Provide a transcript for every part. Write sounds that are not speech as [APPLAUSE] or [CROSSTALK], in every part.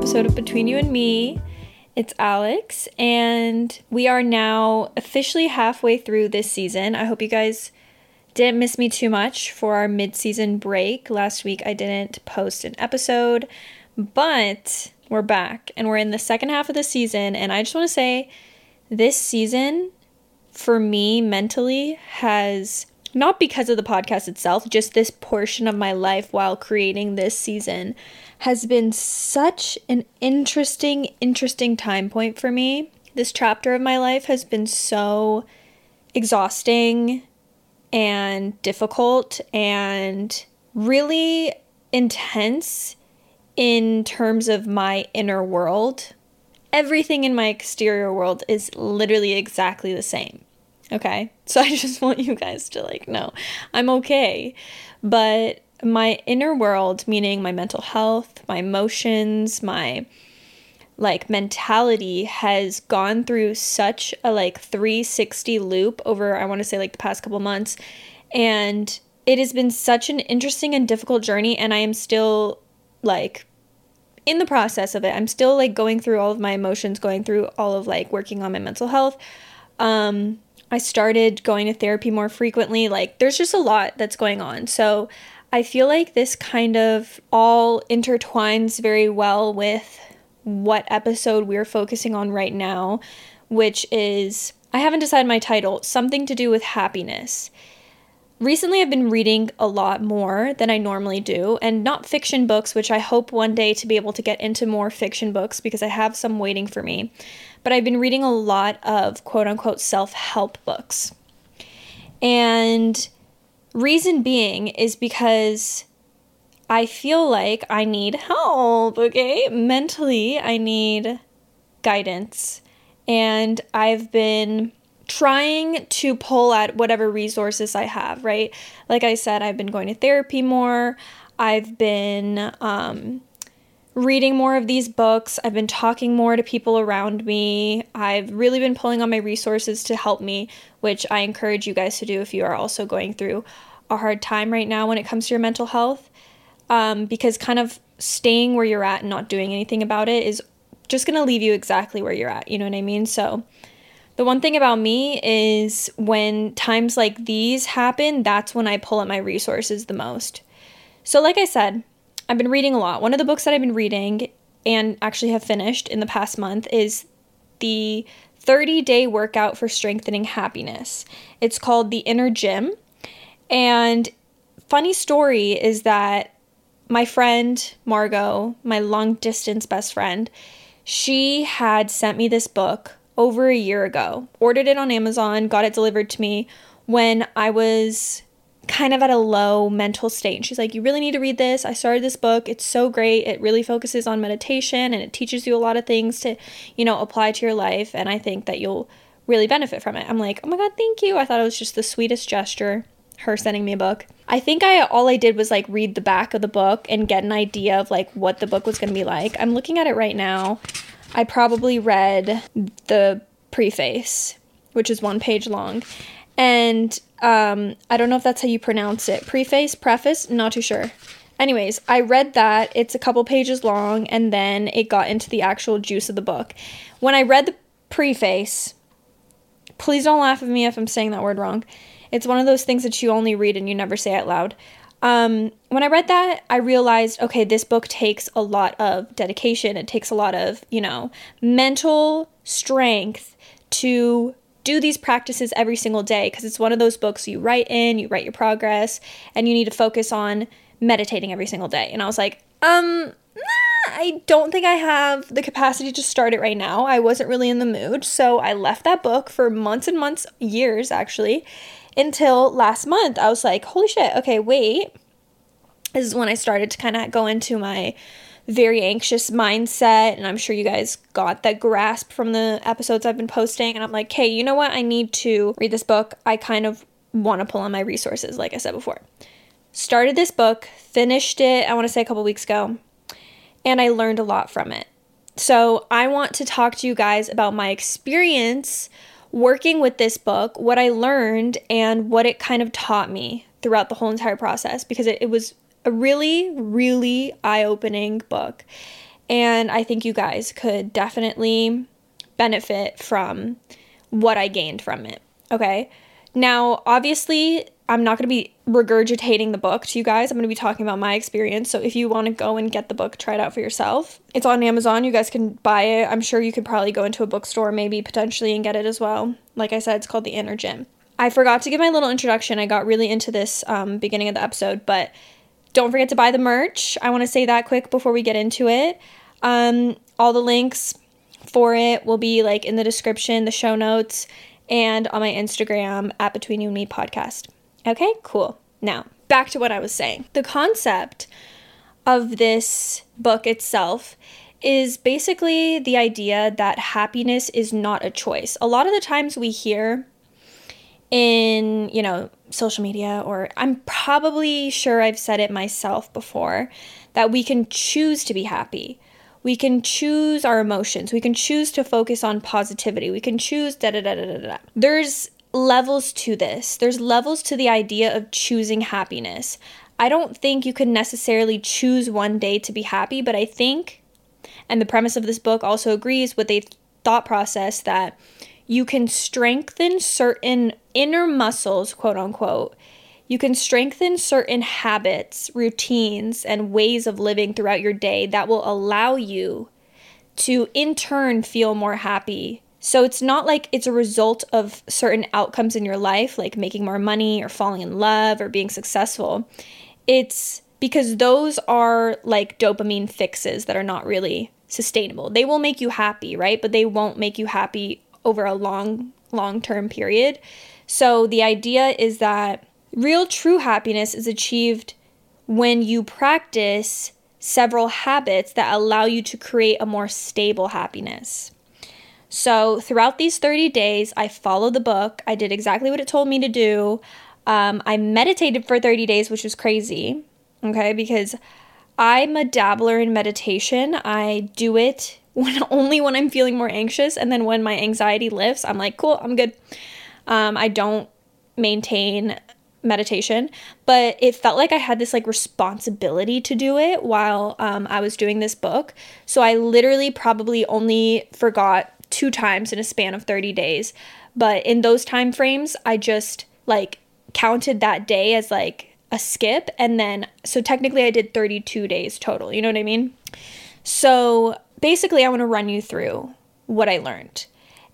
Episode of Between You and Me. It's Alex, and we are now officially halfway through this season. I hope you guys didn't miss me too much for our mid season break. Last week I didn't post an episode, but we're back and we're in the second half of the season. And I just want to say this season for me mentally has not because of the podcast itself, just this portion of my life while creating this season has been such an interesting, interesting time point for me. This chapter of my life has been so exhausting and difficult and really intense in terms of my inner world. Everything in my exterior world is literally exactly the same. Okay. [LAUGHS] So I just want you guys to like know I'm okay. But my inner world, meaning my mental health, my emotions, my like mentality has gone through such a like 360 loop over I want to say like the past couple months and it has been such an interesting and difficult journey and I am still like in the process of it. I'm still like going through all of my emotions, going through all of like working on my mental health. Um I started going to therapy more frequently. Like, there's just a lot that's going on. So, I feel like this kind of all intertwines very well with what episode we're focusing on right now, which is I haven't decided my title, something to do with happiness. Recently, I've been reading a lot more than I normally do, and not fiction books, which I hope one day to be able to get into more fiction books because I have some waiting for me. But I've been reading a lot of quote unquote self help books. And reason being is because I feel like I need help, okay? Mentally, I need guidance. And I've been trying to pull at whatever resources I have, right? Like I said, I've been going to therapy more. I've been um, reading more of these books. I've been talking more to people around me. I've really been pulling on my resources to help me, which I encourage you guys to do if you are also going through a hard time right now when it comes to your mental health. Um, because kind of staying where you're at and not doing anything about it is just going to leave you exactly where you're at. You know what I mean? So, the one thing about me is when times like these happen, that's when I pull at my resources the most. So, like I said, I've been reading a lot. One of the books that I've been reading and actually have finished in the past month is the 30 day workout for strengthening happiness. It's called The Inner Gym. And funny story is that my friend Margot, my long distance best friend, she had sent me this book over a year ago. Ordered it on Amazon, got it delivered to me when I was kind of at a low mental state. And she's like, You really need to read this. I started this book. It's so great. It really focuses on meditation and it teaches you a lot of things to, you know, apply to your life. And I think that you'll really benefit from it. I'm like, Oh my God, thank you. I thought it was just the sweetest gesture, her sending me a book. I think I all I did was like read the back of the book and get an idea of like what the book was going to be like. I'm looking at it right now. I probably read the preface, which is one page long. And um, I don't know if that's how you pronounce it. Preface, preface, not too sure. Anyways, I read that. It's a couple pages long, and then it got into the actual juice of the book. When I read the preface, please don't laugh at me if I'm saying that word wrong. It's one of those things that you only read and you never say out loud. Um, when I read that, I realized okay, this book takes a lot of dedication. It takes a lot of, you know, mental strength to do these practices every single day because it's one of those books you write in, you write your progress, and you need to focus on meditating every single day. And I was like, um, nah, I don't think I have the capacity to start it right now. I wasn't really in the mood. So I left that book for months and months, years actually, until last month. I was like, holy shit, okay, wait. This is when I started to kind of go into my very anxious mindset. And I'm sure you guys got that grasp from the episodes I've been posting. And I'm like, hey, you know what? I need to read this book. I kind of want to pull on my resources, like I said before. Started this book, finished it, I want to say a couple weeks ago, and I learned a lot from it. So, I want to talk to you guys about my experience working with this book, what I learned, and what it kind of taught me throughout the whole entire process because it, it was a really, really eye opening book. And I think you guys could definitely benefit from what I gained from it. Okay. Now, obviously, I'm not going to be regurgitating the book to you guys. I'm going to be talking about my experience. So if you want to go and get the book, try it out for yourself. It's on Amazon. You guys can buy it. I'm sure you could probably go into a bookstore, maybe potentially, and get it as well. Like I said, it's called The Inner Gym. I forgot to give my little introduction. I got really into this um, beginning of the episode, but don't forget to buy the merch. I want to say that quick before we get into it. Um, all the links for it will be like in the description, the show notes, and on my Instagram at Between You and Me podcast. Okay, cool. Now, back to what I was saying. The concept of this book itself is basically the idea that happiness is not a choice. A lot of the times we hear in, you know, social media, or I'm probably sure I've said it myself before, that we can choose to be happy. We can choose our emotions. We can choose to focus on positivity. We can choose da da da da da. There's levels to this. There's levels to the idea of choosing happiness. I don't think you can necessarily choose one day to be happy, but I think, and the premise of this book also agrees with a thought process that you can strengthen certain inner muscles, quote unquote. You can strengthen certain habits, routines, and ways of living throughout your day that will allow you to, in turn, feel more happy. So it's not like it's a result of certain outcomes in your life, like making more money or falling in love or being successful. It's because those are like dopamine fixes that are not really sustainable. They will make you happy, right? But they won't make you happy over a long, long term period. So the idea is that real true happiness is achieved when you practice several habits that allow you to create a more stable happiness. So, throughout these 30 days, I followed the book. I did exactly what it told me to do. Um, I meditated for 30 days, which was crazy, okay, because I'm a dabbler in meditation. I do it when [LAUGHS] only when I'm feeling more anxious, and then when my anxiety lifts, I'm like, cool, I'm good. Um, I don't maintain meditation, but it felt like I had this like responsibility to do it while um, I was doing this book. So I literally probably only forgot two times in a span of 30 days. But in those time frames, I just like counted that day as like a skip. And then, so technically, I did 32 days total. You know what I mean? So basically, I want to run you through what I learned.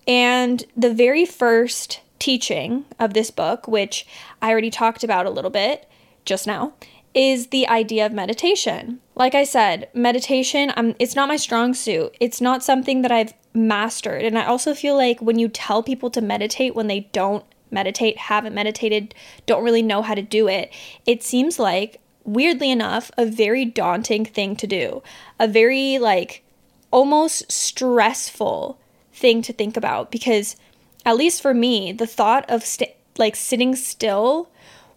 And the very first teaching of this book, which I already talked about a little bit just now, is the idea of meditation. Like I said, meditation, um, it's not my strong suit. It's not something that I've mastered. And I also feel like when you tell people to meditate when they don't meditate, haven't meditated, don't really know how to do it, it seems like, weirdly enough, a very daunting thing to do. A very, like, almost stressful thing to think about because at least for me the thought of st- like sitting still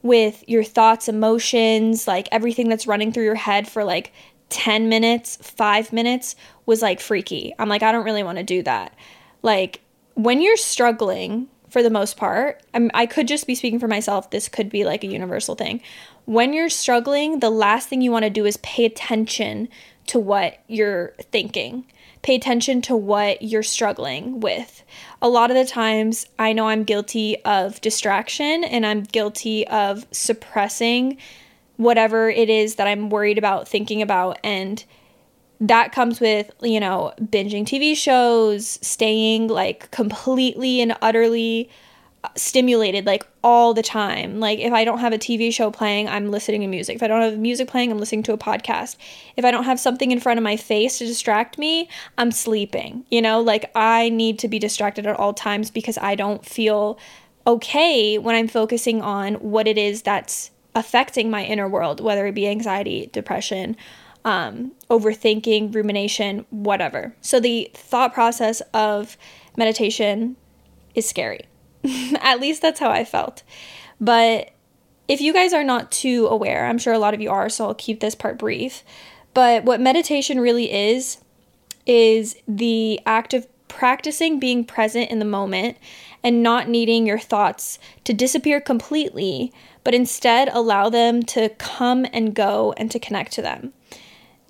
with your thoughts emotions like everything that's running through your head for like 10 minutes 5 minutes was like freaky. I'm like i don't really want to do that. Like when you're struggling for the most part I'm, i could just be speaking for myself this could be like a universal thing when you're struggling the last thing you want to do is pay attention to what you're thinking. Pay attention to what you're struggling with. A lot of the times, I know I'm guilty of distraction and I'm guilty of suppressing whatever it is that I'm worried about thinking about. And that comes with, you know, binging TV shows, staying like completely and utterly uh, stimulated like all the time. Like if I don't have a TV show playing, I'm listening to music. If I don't have music playing, I'm listening to a podcast. If I don't have something in front of my face to distract me, I'm sleeping. You know, like I need to be distracted at all times because I don't feel okay when I'm focusing on what it is that's affecting my inner world, whether it be anxiety, depression, um, overthinking, rumination, whatever. So the thought process of meditation is scary [LAUGHS] At least that's how I felt. But if you guys are not too aware, I'm sure a lot of you are, so I'll keep this part brief. But what meditation really is, is the act of practicing being present in the moment and not needing your thoughts to disappear completely, but instead allow them to come and go and to connect to them.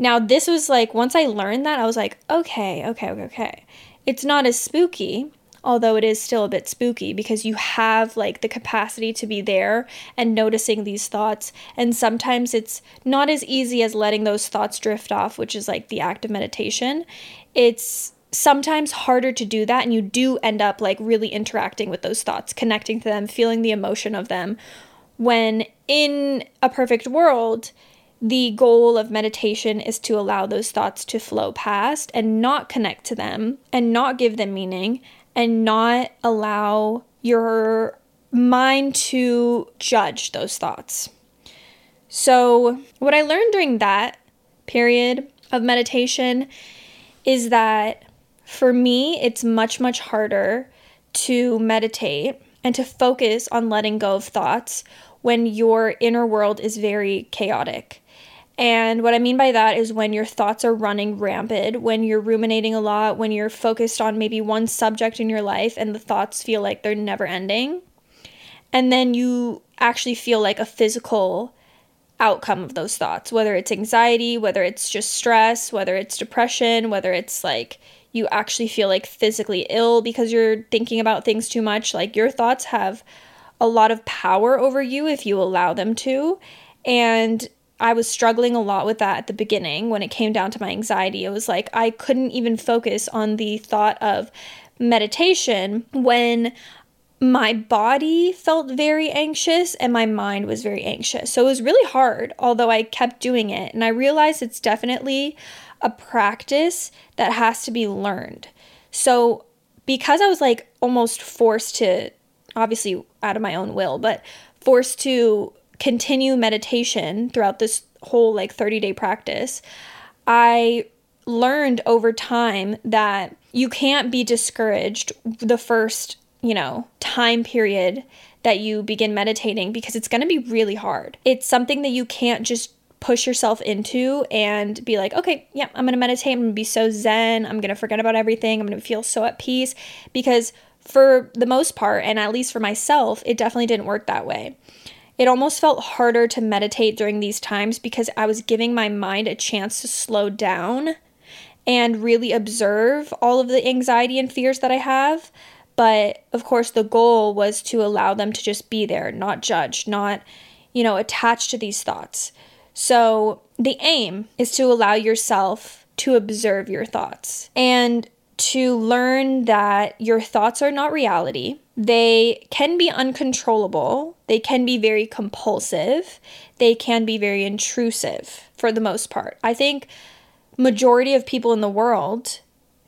Now, this was like, once I learned that, I was like, okay, okay, okay, okay. It's not as spooky although it is still a bit spooky because you have like the capacity to be there and noticing these thoughts. And sometimes it's not as easy as letting those thoughts drift off which is like the act of meditation. It's sometimes harder to do that and you do end up like really interacting with those thoughts connecting to them feeling the emotion of them. When in a perfect world the goal of meditation is to allow those thoughts to flow past and not connect to them and not give them meaning and not allow your mind to judge those thoughts. So, what I learned during that period of meditation is that for me, it's much, much harder to meditate and to focus on letting go of thoughts when your inner world is very chaotic. And what I mean by that is when your thoughts are running rampant, when you're ruminating a lot, when you're focused on maybe one subject in your life and the thoughts feel like they're never ending. And then you actually feel like a physical outcome of those thoughts, whether it's anxiety, whether it's just stress, whether it's depression, whether it's like you actually feel like physically ill because you're thinking about things too much. Like your thoughts have a lot of power over you if you allow them to. And I was struggling a lot with that at the beginning when it came down to my anxiety. It was like I couldn't even focus on the thought of meditation when my body felt very anxious and my mind was very anxious. So it was really hard, although I kept doing it. And I realized it's definitely a practice that has to be learned. So because I was like almost forced to, obviously out of my own will, but forced to continue meditation throughout this whole like 30 day practice, I learned over time that you can't be discouraged the first, you know, time period that you begin meditating because it's going to be really hard. It's something that you can't just push yourself into and be like, okay, yeah, I'm going to meditate. I'm going to be so zen. I'm going to forget about everything. I'm going to feel so at peace because for the most part, and at least for myself, it definitely didn't work that way. It almost felt harder to meditate during these times because I was giving my mind a chance to slow down and really observe all of the anxiety and fears that I have. But of course, the goal was to allow them to just be there, not judge, not, you know, attached to these thoughts. So the aim is to allow yourself to observe your thoughts and to learn that your thoughts are not reality. They can be uncontrollable, they can be very compulsive, they can be very intrusive for the most part. I think majority of people in the world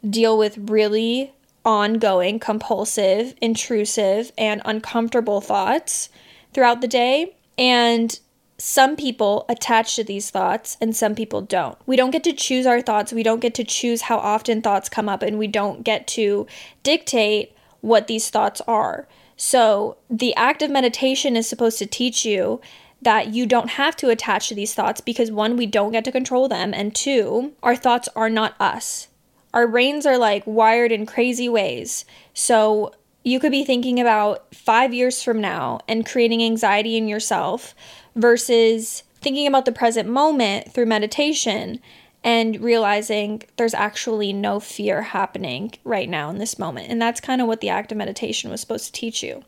deal with really ongoing compulsive, intrusive and uncomfortable thoughts throughout the day. And some people attach to these thoughts and some people don't. We don't get to choose our thoughts. We don't get to choose how often thoughts come up and we don't get to dictate what these thoughts are. So, the act of meditation is supposed to teach you that you don't have to attach to these thoughts because one, we don't get to control them, and two, our thoughts are not us. Our brains are like wired in crazy ways. So, you could be thinking about five years from now and creating anxiety in yourself versus thinking about the present moment through meditation and realizing there's actually no fear happening right now in this moment. And that's kind of what the act of meditation was supposed to teach you.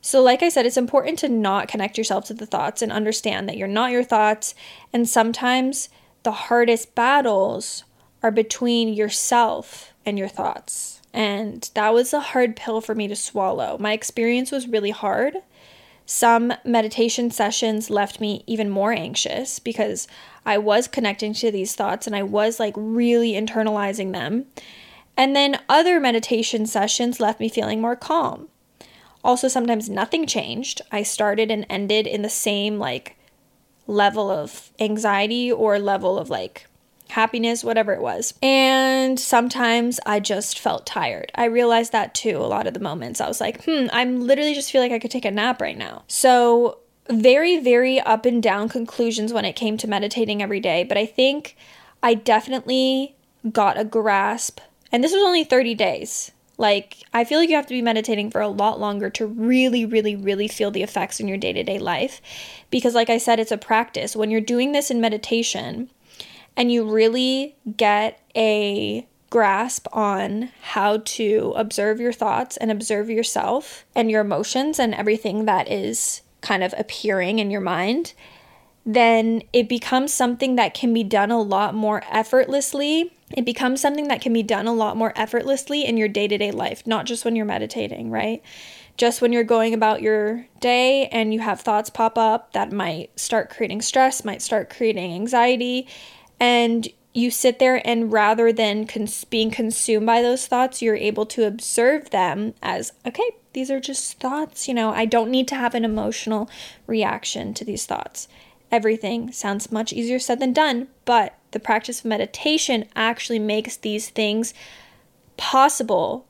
So, like I said, it's important to not connect yourself to the thoughts and understand that you're not your thoughts. And sometimes the hardest battles are between yourself and your thoughts. And that was a hard pill for me to swallow. My experience was really hard. Some meditation sessions left me even more anxious because I was connecting to these thoughts and I was like really internalizing them. And then other meditation sessions left me feeling more calm. Also, sometimes nothing changed. I started and ended in the same like level of anxiety or level of like happiness, whatever it was. And sometimes I just felt tired. I realized that too a lot of the moments. I was like, hmm, I'm literally just feel like I could take a nap right now. So, very, very up and down conclusions when it came to meditating every day. But I think I definitely got a grasp, and this was only 30 days. Like, I feel like you have to be meditating for a lot longer to really, really, really feel the effects in your day to day life. Because, like I said, it's a practice. When you're doing this in meditation, and you really get a grasp on how to observe your thoughts and observe yourself and your emotions and everything that is kind of appearing in your mind, then it becomes something that can be done a lot more effortlessly. It becomes something that can be done a lot more effortlessly in your day to day life, not just when you're meditating, right? Just when you're going about your day and you have thoughts pop up that might start creating stress, might start creating anxiety, and you sit there and rather than cons- being consumed by those thoughts, you're able to observe them as, okay, these are just thoughts. You know, I don't need to have an emotional reaction to these thoughts. Everything sounds much easier said than done, but the practice of meditation actually makes these things possible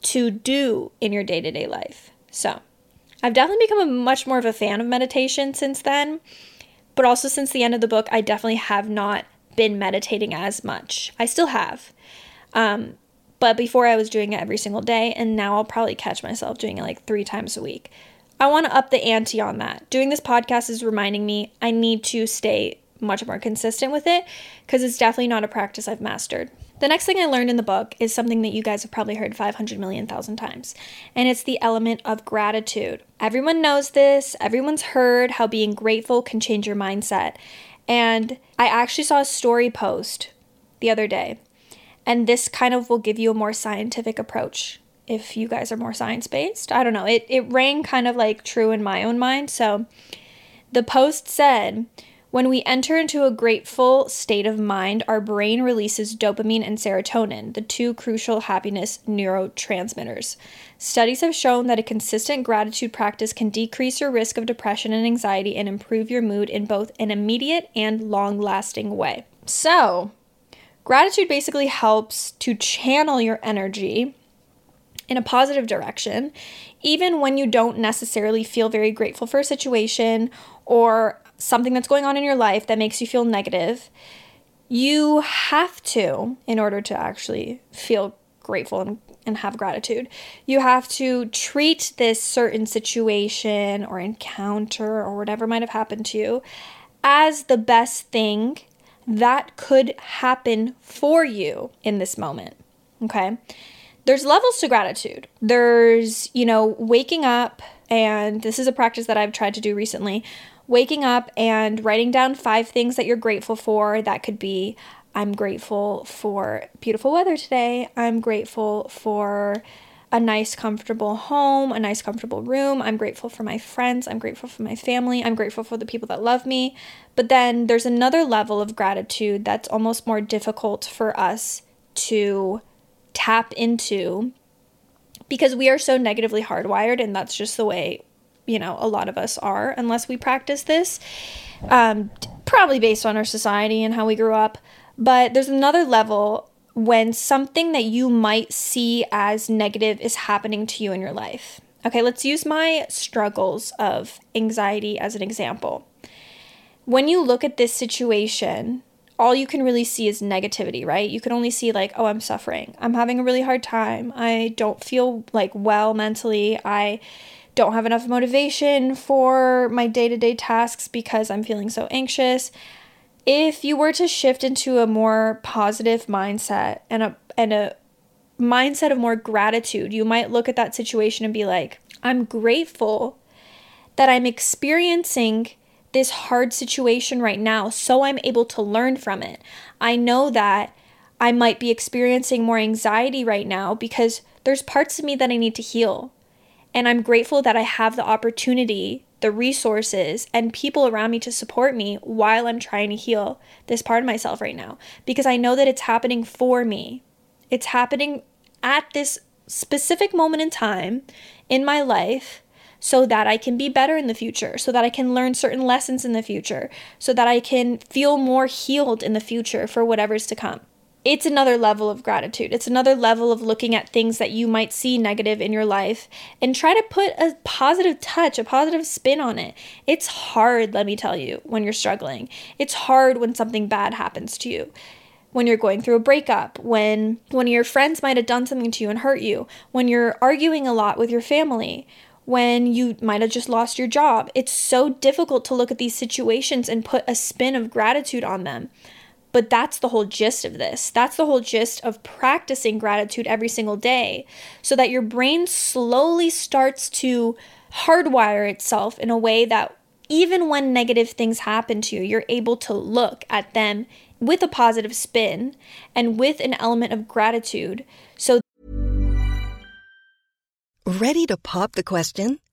to do in your day to day life. So, I've definitely become a much more of a fan of meditation since then, but also since the end of the book, I definitely have not been meditating as much. I still have. Um, but before I was doing it every single day, and now I'll probably catch myself doing it like three times a week. I want to up the ante on that. Doing this podcast is reminding me I need to stay much more consistent with it because it's definitely not a practice I've mastered. The next thing I learned in the book is something that you guys have probably heard 500 million thousand times, and it's the element of gratitude. Everyone knows this, everyone's heard how being grateful can change your mindset. And I actually saw a story post the other day, and this kind of will give you a more scientific approach if you guys are more science based. I don't know. It, it rang kind of like true in my own mind. So the post said, when we enter into a grateful state of mind, our brain releases dopamine and serotonin, the two crucial happiness neurotransmitters. Studies have shown that a consistent gratitude practice can decrease your risk of depression and anxiety and improve your mood in both an immediate and long lasting way. So, gratitude basically helps to channel your energy in a positive direction, even when you don't necessarily feel very grateful for a situation or something that's going on in your life that makes you feel negative, you have to, in order to actually feel grateful and, and have gratitude, you have to treat this certain situation or encounter or whatever might have happened to you as the best thing that could happen for you in this moment. Okay. There's levels to gratitude. There's, you know, waking up, and this is a practice that I've tried to do recently waking up and writing down five things that you're grateful for. That could be I'm grateful for beautiful weather today. I'm grateful for a nice, comfortable home, a nice, comfortable room. I'm grateful for my friends. I'm grateful for my family. I'm grateful for the people that love me. But then there's another level of gratitude that's almost more difficult for us to tap into because we are so negatively hardwired, and that's just the way you know, a lot of us are unless we practice this. Um, probably based on our society and how we grew up. But there's another level when something that you might see as negative is happening to you in your life. Okay, let's use my struggles of anxiety as an example. When you look at this situation, all you can really see is negativity, right? You can only see, like, oh, I'm suffering. I'm having a really hard time. I don't feel like well mentally. I don't have enough motivation for my day to day tasks because I'm feeling so anxious. If you were to shift into a more positive mindset and a and a mindset of more gratitude, you might look at that situation and be like, I'm grateful that I'm experiencing this hard situation right now, so I'm able to learn from it. I know that I might be experiencing more anxiety right now because there's parts of me that I need to heal. And I'm grateful that I have the opportunity, the resources, and people around me to support me while I'm trying to heal this part of myself right now because I know that it's happening for me. It's happening at this specific moment in time in my life so that I can be better in the future, so that I can learn certain lessons in the future, so that I can feel more healed in the future for whatever's to come it's another level of gratitude. It's another level of looking at things that you might see negative in your life and try to put a positive touch, a positive spin on it. It's hard, let me tell you, when you're struggling. It's hard when something bad happens to you. When you're going through a breakup, when one of your friends might have done something to you and hurt you, when you're arguing a lot with your family, when you might have just lost your job. It's so difficult to look at these situations and put a spin of gratitude on them. But that's the whole gist of this. That's the whole gist of practicing gratitude every single day so that your brain slowly starts to hardwire itself in a way that even when negative things happen to you, you're able to look at them with a positive spin and with an element of gratitude. So, ready to pop the question?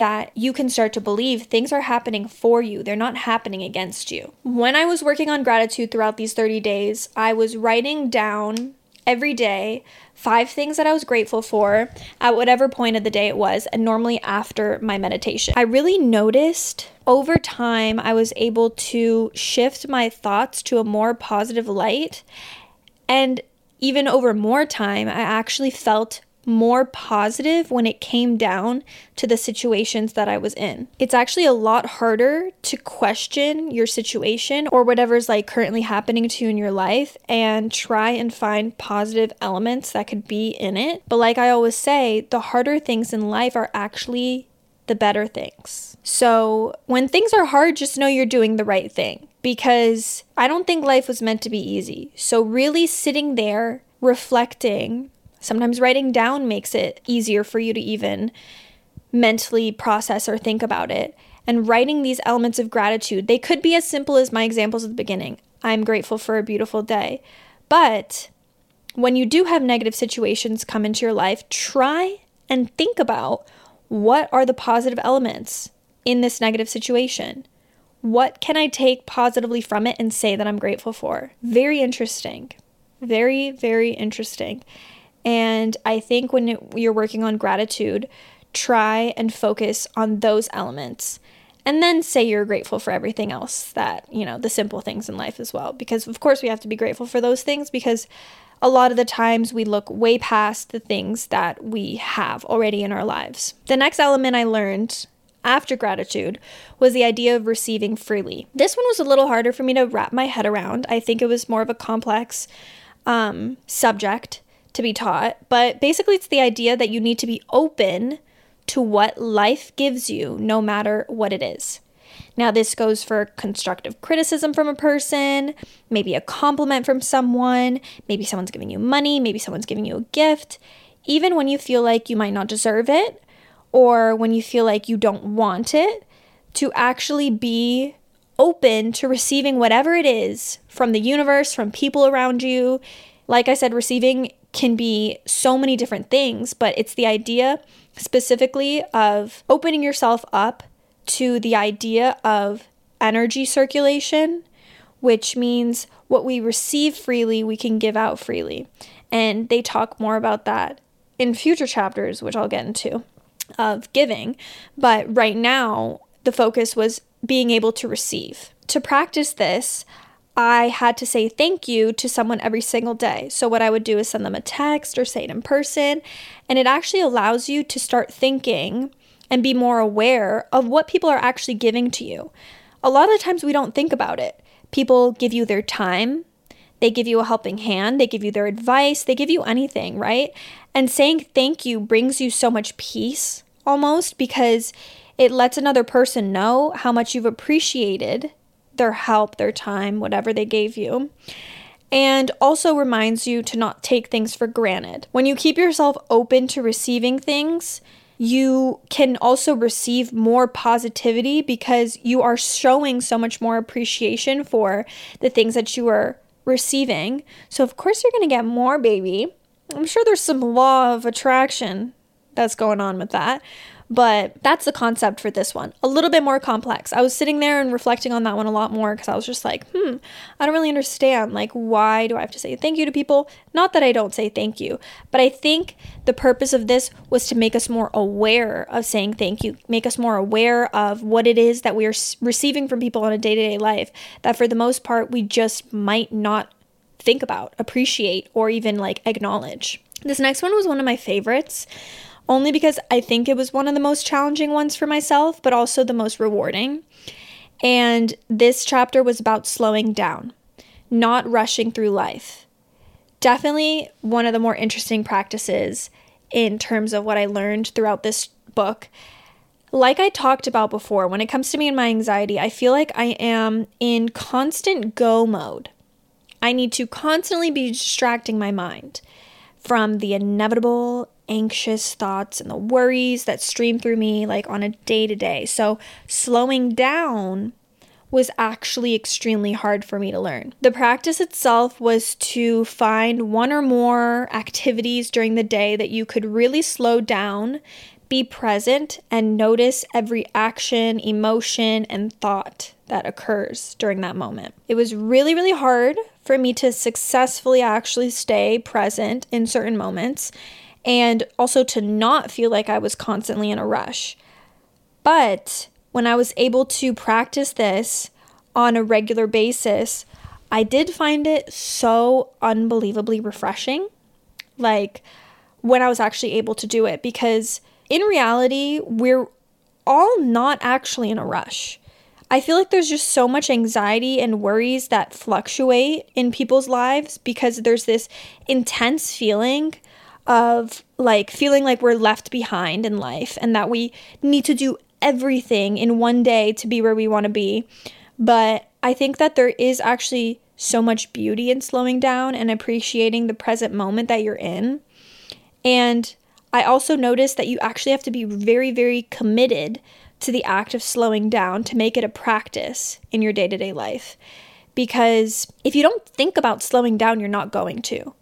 That you can start to believe things are happening for you, they're not happening against you. When I was working on gratitude throughout these 30 days, I was writing down every day five things that I was grateful for at whatever point of the day it was, and normally after my meditation. I really noticed over time I was able to shift my thoughts to a more positive light. And even over more time, I actually felt more positive when it came down to the situations that I was in. It's actually a lot harder to question your situation or whatever's like currently happening to you in your life and try and find positive elements that could be in it. But like I always say, the harder things in life are actually the better things. So when things are hard, just know you're doing the right thing because I don't think life was meant to be easy. So really sitting there reflecting Sometimes writing down makes it easier for you to even mentally process or think about it. And writing these elements of gratitude, they could be as simple as my examples at the beginning. I'm grateful for a beautiful day. But when you do have negative situations come into your life, try and think about what are the positive elements in this negative situation? What can I take positively from it and say that I'm grateful for? Very interesting. Very, very interesting. And I think when you're working on gratitude, try and focus on those elements. And then say you're grateful for everything else that, you know, the simple things in life as well. Because, of course, we have to be grateful for those things because a lot of the times we look way past the things that we have already in our lives. The next element I learned after gratitude was the idea of receiving freely. This one was a little harder for me to wrap my head around. I think it was more of a complex um, subject to be taught, but basically, it's the idea that you need to be open to what life gives you, no matter what it is. Now, this goes for constructive criticism from a person, maybe a compliment from someone, maybe someone's giving you money, maybe someone's giving you a gift, even when you feel like you might not deserve it or when you feel like you don't want it, to actually be open to receiving whatever it is from the universe, from people around you. Like I said, receiving can be so many different things, but it's the idea specifically of opening yourself up to the idea of energy circulation, which means what we receive freely, we can give out freely. And they talk more about that in future chapters, which I'll get into, of giving. But right now, the focus was being able to receive. To practice this, I had to say thank you to someone every single day. So, what I would do is send them a text or say it in person. And it actually allows you to start thinking and be more aware of what people are actually giving to you. A lot of times we don't think about it. People give you their time, They give you a helping hand, they give you their advice, they give you anything, right? And saying thank you brings you so much peace almost because it lets another person know how much you've appreciated their help, their time, whatever they gave you. And also reminds you to not take things for granted. When you keep yourself open to receiving things, you can also receive more positivity because you are showing so much more appreciation for the things that you are receiving. So, of course, you're going to get more, baby. I'm sure there's some law of attraction that's going on with that. But that's the concept for this one. A little bit more complex. I was sitting there and reflecting on that one a lot more because I was just like, hmm, I don't really understand. Like, why do I have to say thank you to people? Not that I don't say thank you, but I think the purpose of this was to make us more aware of saying thank you, make us more aware of what it is that we are receiving from people in a day to day life that for the most part we just might not think about, appreciate, or even like acknowledge. This next one was one of my favorites only because I think it was one of the most challenging ones for myself, but also the most rewarding. And this chapter was about slowing down, not rushing through life. Definitely one of the more interesting practices in terms of what I learned throughout this book. Like I talked about before, when it comes to me and my anxiety, I feel like I am in constant go mode. I need to constantly be distracting my mind from the inevitable anxious thoughts and the worries that stream through me like on a day to day. So, slowing down was actually extremely hard for me to learn. The practice itself was to find one or more activities during the day that you could really slow down, be present, and notice every action, emotion, and thought that occurs during that moment. It was really, really hard for me to successfully actually stay present in certain moments and also to not feel like I was constantly in a rush. But when I was able to practice this on a regular basis, I did find it so unbelievably refreshing. Like when I was actually able to do it, because in reality, we're all not actually in a rush. I feel like there's just so much anxiety and worries that fluctuate in people's lives because there's this intense feeling of like feeling like we're left behind in life and that we need to do everything in one day to be where we want to be. But I think that there is actually so much beauty in slowing down and appreciating the present moment that you're in. And I also noticed that you actually have to be very, very committed to the act of slowing down to make it a practice in your day to day life. Because if you don't think about slowing down, you're not going to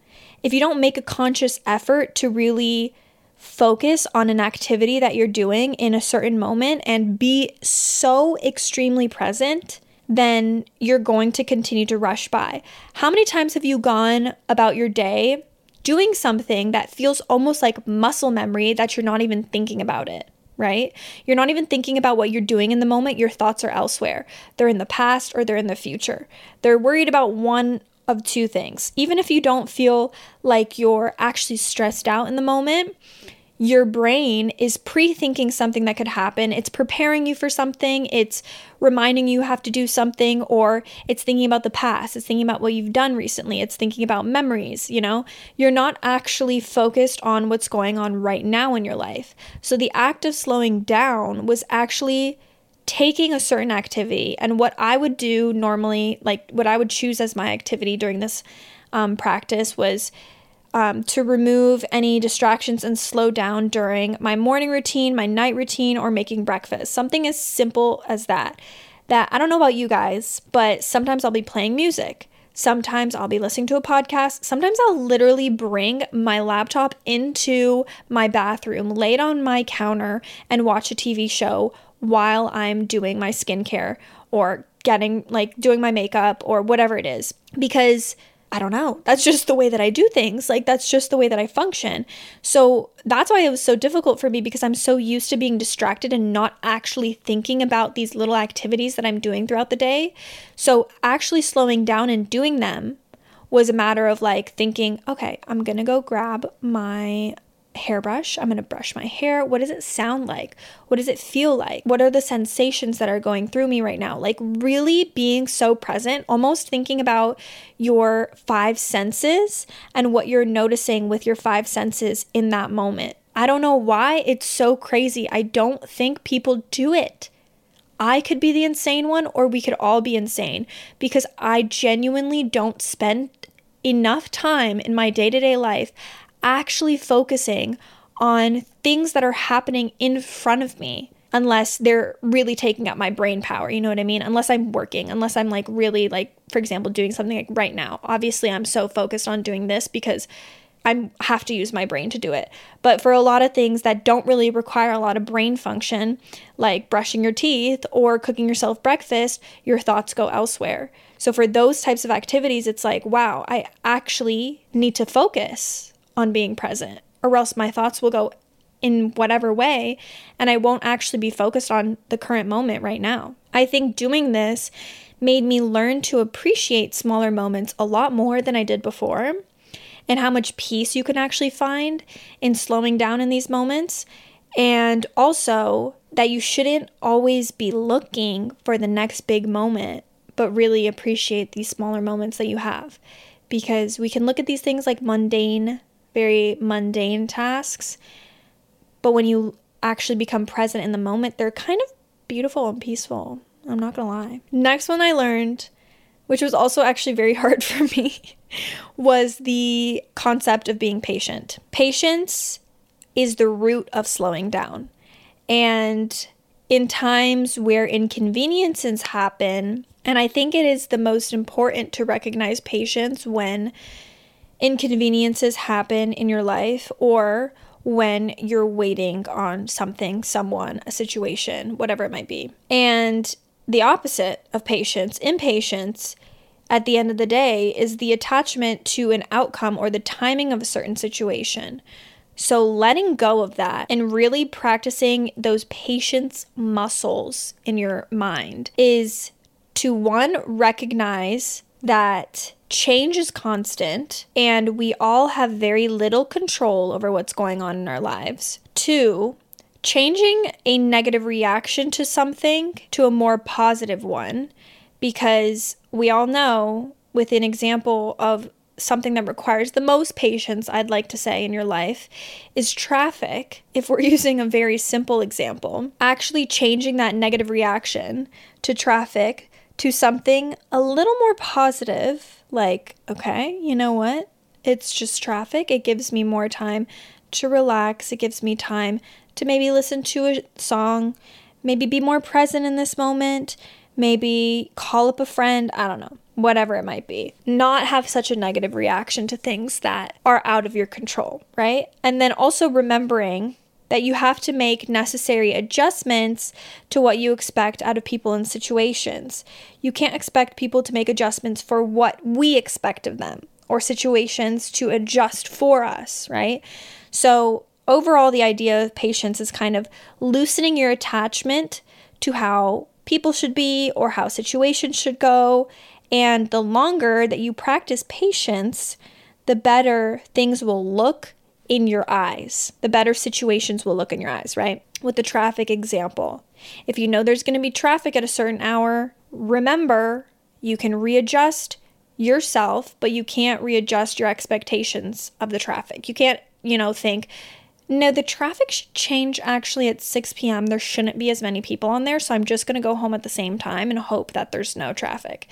if you don't make a conscious effort to really focus on an activity that you're doing in a certain moment and be so extremely present, then you're going to continue to rush by. How many times have you gone about your day doing something that feels almost like muscle memory that you're not even thinking about it? Right? You're not even thinking about what you're doing in the moment. Your thoughts are elsewhere. They're in the past or they're in the future. They're worried about one of two things. Even if you don't feel like you're actually stressed out in the moment, your brain is pre thinking something that could happen. It's preparing you for something. It's reminding you have to do something, or it's thinking about the past. It's thinking about what you've done recently. It's thinking about memories. You know, you're not actually focused on what's going on right now in your life. So the act of slowing down was actually taking a certain activity and what I would do normally, like what I would choose as my activity during this um, practice was um, to remove any distractions and slow down during my morning routine, my night routine, or making breakfast. Something as simple as that. That I don't know about you guys, but sometimes I'll be playing music. Sometimes I'll be listening to a podcast. Sometimes I'll literally bring my laptop into my bathroom, lay it on my counter, and watch a TV show while I'm doing my skincare or getting like doing my makeup or whatever it is because I don't know. That's just the way that I do things. Like, that's just the way that I function. So, that's why it was so difficult for me because I'm so used to being distracted and not actually thinking about these little activities that I'm doing throughout the day. So, actually slowing down and doing them was a matter of like thinking, okay, I'm gonna go grab my hairbrush. I'm going to brush my hair. What does it sound like? What does it feel like? What are the sensations that are going through me right now? Like, really being so present, almost thinking about your five senses and what you're noticing with your five senses in that moment. I don't know why it's so crazy. I don't think people do it. I could be the insane one, or we could all be insane because I genuinely don't spend enough time in my day to day life actually focusing on things that are happening in front of me unless they're really taking up my brain power you know what i mean unless i'm working unless i'm like really like for example doing something like right now obviously i'm so focused on doing this because I have to use my brain to do it. But for a lot of things that don't really require a lot of brain function, like brushing your teeth or cooking yourself breakfast, your thoughts go elsewhere. So for those types of activities, it's like, wow, I actually need to focus on being present, or else my thoughts will go in whatever way and I won't actually be focused on the current moment right now. I think doing this made me learn to appreciate smaller moments a lot more than I did before and how much peace you can actually find in slowing down in these moments. And also that you shouldn't always be looking for the next big moment, but really appreciate these smaller moments that you have. Because we can look at these things like mundane, very mundane tasks, but when you actually become present in the moment, they're kind of beautiful and peaceful. I'm not gonna lie. Next one I learned, which was also actually very [LAUGHS] hard for me, was the concept of being patient. Patience is the root of slowing down. And in times where inconveniences happen, and I think it is the most important to recognize patience when inconveniences happen in your life or when you're waiting on something, someone, a situation, whatever it might be. And the opposite of patience, impatience, at the end of the day is the attachment to an outcome or the timing of a certain situation. So, letting go of that and really practicing those patience muscles in your mind is to one, recognize that change is constant and we all have very little control over what's going on in our lives. Two, changing a negative reaction to something to a more positive one because we all know with an example of something that requires the most patience, I'd like to say, in your life is traffic. If we're [LAUGHS] using a very simple example, actually changing that negative reaction to traffic to something a little more positive, like, okay, you know what? It's just traffic. It gives me more time to relax. It gives me time to maybe listen to a song, maybe be more present in this moment, maybe call up a friend, I don't know, whatever it might be. Not have such a negative reaction to things that are out of your control, right? And then also remembering that you have to make necessary adjustments to what you expect out of people and situations. You can't expect people to make adjustments for what we expect of them or situations to adjust for us, right? So, overall, the idea of patience is kind of loosening your attachment to how people should be or how situations should go. And the longer that you practice patience, the better things will look in your eyes. The better situations will look in your eyes, right? With the traffic example, if you know there's going to be traffic at a certain hour, remember you can readjust yourself, but you can't readjust your expectations of the traffic. You can't, you know, think, no, the traffic should change actually at 6 p.m. There shouldn't be as many people on there, so I'm just going to go home at the same time and hope that there's no traffic.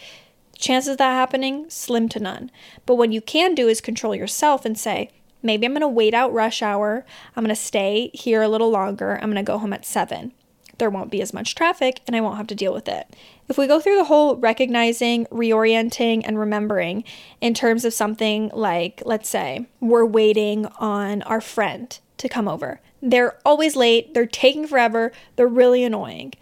Chances of that happening, slim to none. But what you can do is control yourself and say, maybe I'm going to wait out rush hour. I'm going to stay here a little longer. I'm going to go home at 7. There won't be as much traffic and I won't have to deal with it. If we go through the whole recognizing, reorienting, and remembering in terms of something like, let's say, we're waiting on our friend to come over. They're always late, they're taking forever, they're really annoying.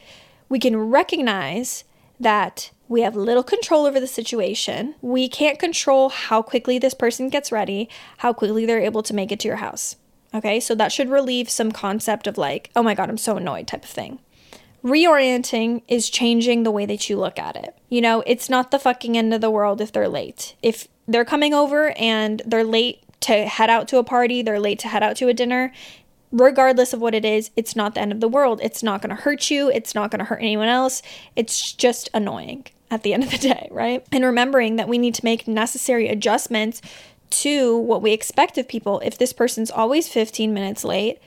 We can recognize that we have little control over the situation. We can't control how quickly this person gets ready, how quickly they're able to make it to your house. Okay, so that should relieve some concept of like, oh my God, I'm so annoyed type of thing. Reorienting is changing the way that you look at it. You know, it's not the fucking end of the world if they're late. If they're coming over and they're late to head out to a party, they're late to head out to a dinner, regardless of what it is, it's not the end of the world. It's not going to hurt you. It's not going to hurt anyone else. It's just annoying at the [LAUGHS] end of the day, right? And remembering that we need to make necessary adjustments to what we expect of people. If this person's always 15 minutes late,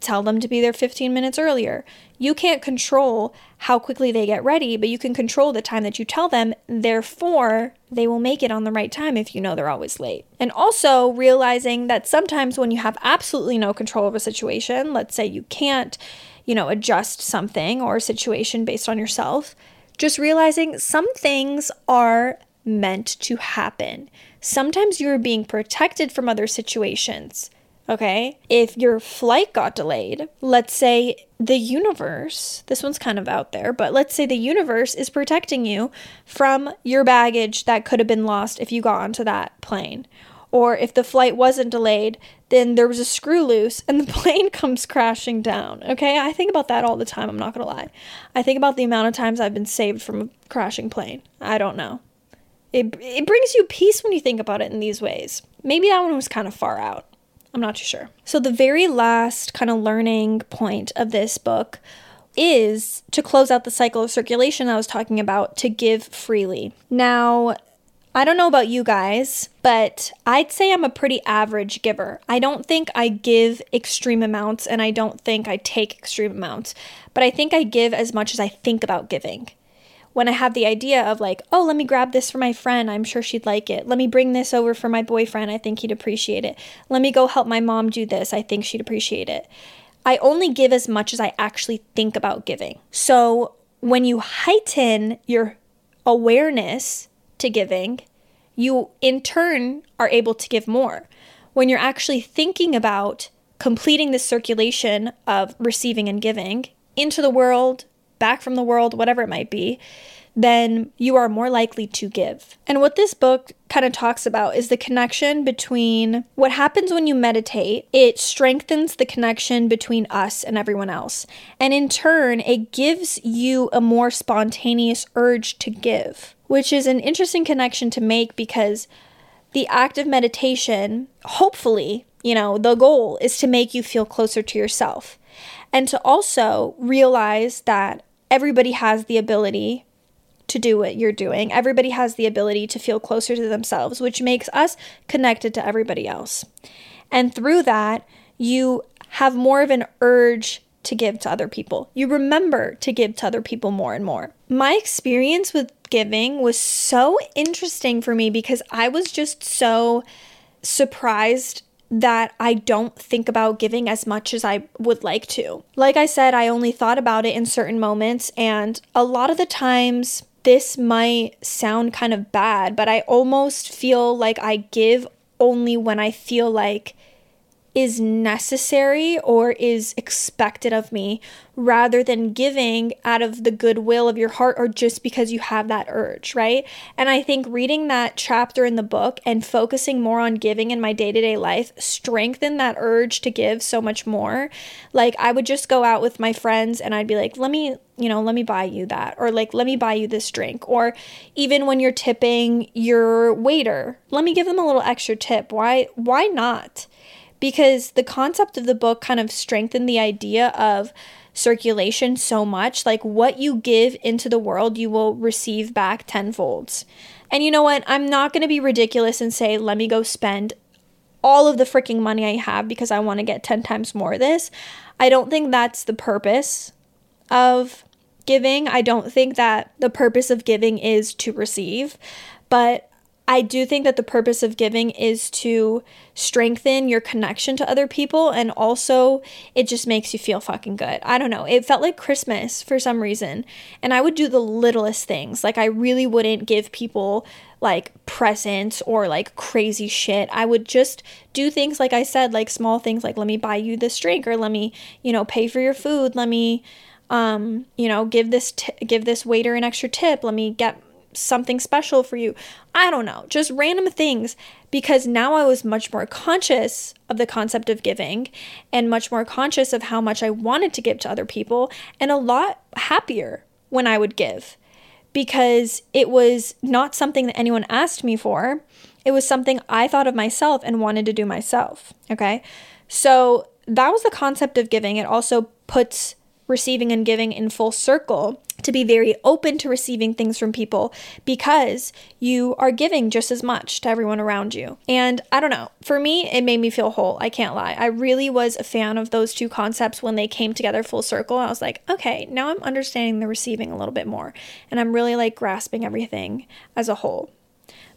tell them to be there 15 minutes earlier. You can't control how quickly they get ready, but you can control the time that you tell them. Therefore, they will make it on the right time if you know they're always late. And also realizing that sometimes when you have absolutely no control of a situation, let's say you can't, you know, adjust something or a situation based on yourself, just realizing some things are meant to happen. Sometimes you're being protected from other situations. Okay. If your flight got delayed, let's say the universe, this one's kind of out there, but let's say the universe is protecting you from your baggage that could have been lost if you got onto that plane. Or if the flight wasn't delayed, then there was a screw loose and the [LAUGHS] plane comes crashing down. Okay. I think about that all the time. I'm not going to lie. I think about the amount of times I've been saved from a crashing plane. I don't know. It, it brings you peace when you think about it in these ways. Maybe that one was kind of far out. I'm not too sure. So, the very last kind of learning point of this book is to close out the cycle of circulation I was talking about to give freely. Now, I don't know about you guys, but I'd say I'm a pretty average giver. I don't think I give extreme amounts and I don't think I take extreme amounts, but I think I give as much as I think about giving when I have the idea of like, oh, let me grab this for my friend, I'm sure she'd like it. Let me bring this over for my boyfriend, I think he'd appreciate it. Let me go help my mom do this, I think she'd appreciate it. I only give as much as I actually think about giving. So when you heighten your awareness to giving, you in turn are able to give more. When you're actually thinking about completing the circulation of receiving and giving into the world, back from the world, whatever it might be, then you are more likely to give. And what this book kind of talks about is the connection between what happens when you meditate. It strengthens the connection between us and everyone else. And in turn, it gives you a more spontaneous urge to give, which is an interesting connection to make because the act of meditation, hopefully, you know, the goal is to make you feel closer to yourself and to also realize that everybody has the ability to do what you're doing. Everybody has the ability to feel closer to themselves, which makes us connected to everybody else. And through that, you have more of an urge to give to other people. You remember to give to other people more and more. My experience with giving was so interesting for me because I was just so surprised that I don't think about giving as much as I would like to. Like I said, I only thought about it in certain moments, and a lot of the times this might sound kind of bad, but I almost feel like I give only when I feel like is necessary or is expected of me rather than giving out of the goodwill of your heart or just because you have that urge, right? And I think reading that chapter in the book and focusing more on giving in my day to day life strengthened that urge to give so much more. Like, I would just go out with my friends and I'd be like, let me, you know, let me buy you that, or like, let me buy you this drink. Or even when you're tipping your waiter, let me give them a little extra tip. Why, why not? Because the concept of the book kind of strengthened the idea of circulation so much. Like what you give into the world, you will receive back tenfolds. And you know what? I'm not going to be ridiculous and say, let me go spend all of the freaking money I have because I want to get 10 times more of this. I don't think that's the purpose of giving. I don't think that the purpose of giving is to receive, but I do think that the purpose of giving is to strengthen your connection to other people and also it just makes you feel fucking good. I don't know. It felt like Christmas for some reason. And I would do the littlest things. Like I really wouldn't give people like presents or like crazy shit. I would just do things like I said, like small things like let me buy you this drink or let me, you know, pay for your food. Let me um, you know, give this t- give this waiter an extra tip. Let me get something special for you. I don't know, just random things because now I was much more conscious of the concept of giving and much more conscious of how much I wanted to give to other people and a lot happier when I would give because it was not something that anyone asked me for. It was something I thought of myself and wanted to do myself. Okay. So that was the concept of giving. It also puts receiving and giving in full circle to be very open to receiving things from people because you are giving just as much to everyone around you. And I don't know, for me, it made me feel whole. I can't lie. I really was a fan of those two concepts when they came together full circle. I was like, okay, now I'm understanding the receiving a little bit more. And I'm really like grasping everything as a whole.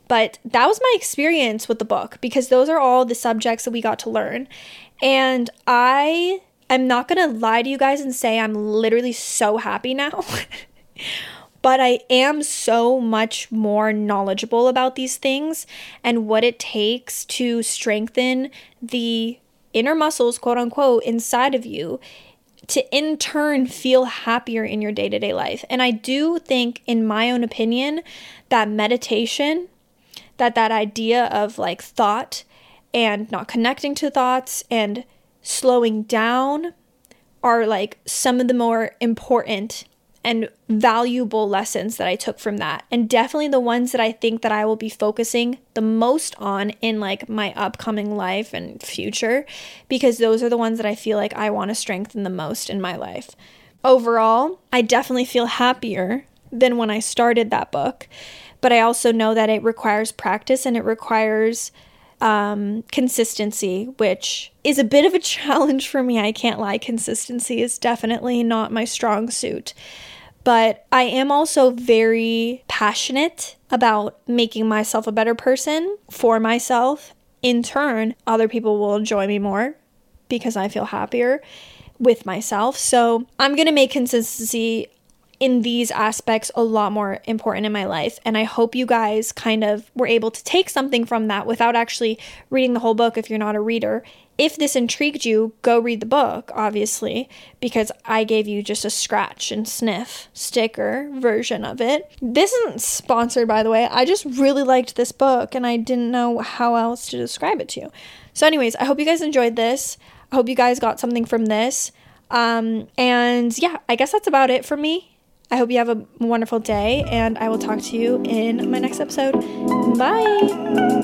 But that was my experience with the book because those are all the subjects that we got to learn. And I I'm not to lie to you guys and say I'm literally so happy now. [LAUGHS] but I am so much more knowledgeable about these things and what it takes to strengthen the inner muscles, quote unquote, inside of you to in turn feel happier in your day to day life. And I do think, in my own opinion, that meditation, that that idea of like thought and not connecting to thoughts and slowing down are like some of the more important and valuable lessons that I took from that. And definitely the ones that I think that I will be focusing the most on in like my upcoming life and future because those are the ones that I feel like I want to strengthen the most in my life. Overall, I definitely feel happier than when I started that book, but I also know that it requires practice and it requires um, consistency, which is a bit of a [LAUGHS] challenge for me. I can't lie. Consistency is definitely not my strong suit. But I am also very passionate about making myself a better person for myself. In turn, other people will enjoy me more because I feel happier with myself. So I'm going to make consistency in these aspects a lot more important in my life. And I hope you guys kind of were able to take something from that without actually reading the whole book if you're not a reader. If this intrigued you, go read the book, obviously, because I gave you just a scratch and sniff sticker version of it. This isn't sponsored, by the way. I just really liked this book and I didn't know how else to describe it to you. So, anyways, I hope you guys enjoyed this. I hope you guys got something from this. Um, and yeah, I guess that's about it for me. I hope you have a wonderful day, and I will talk to you in my next episode. Bye.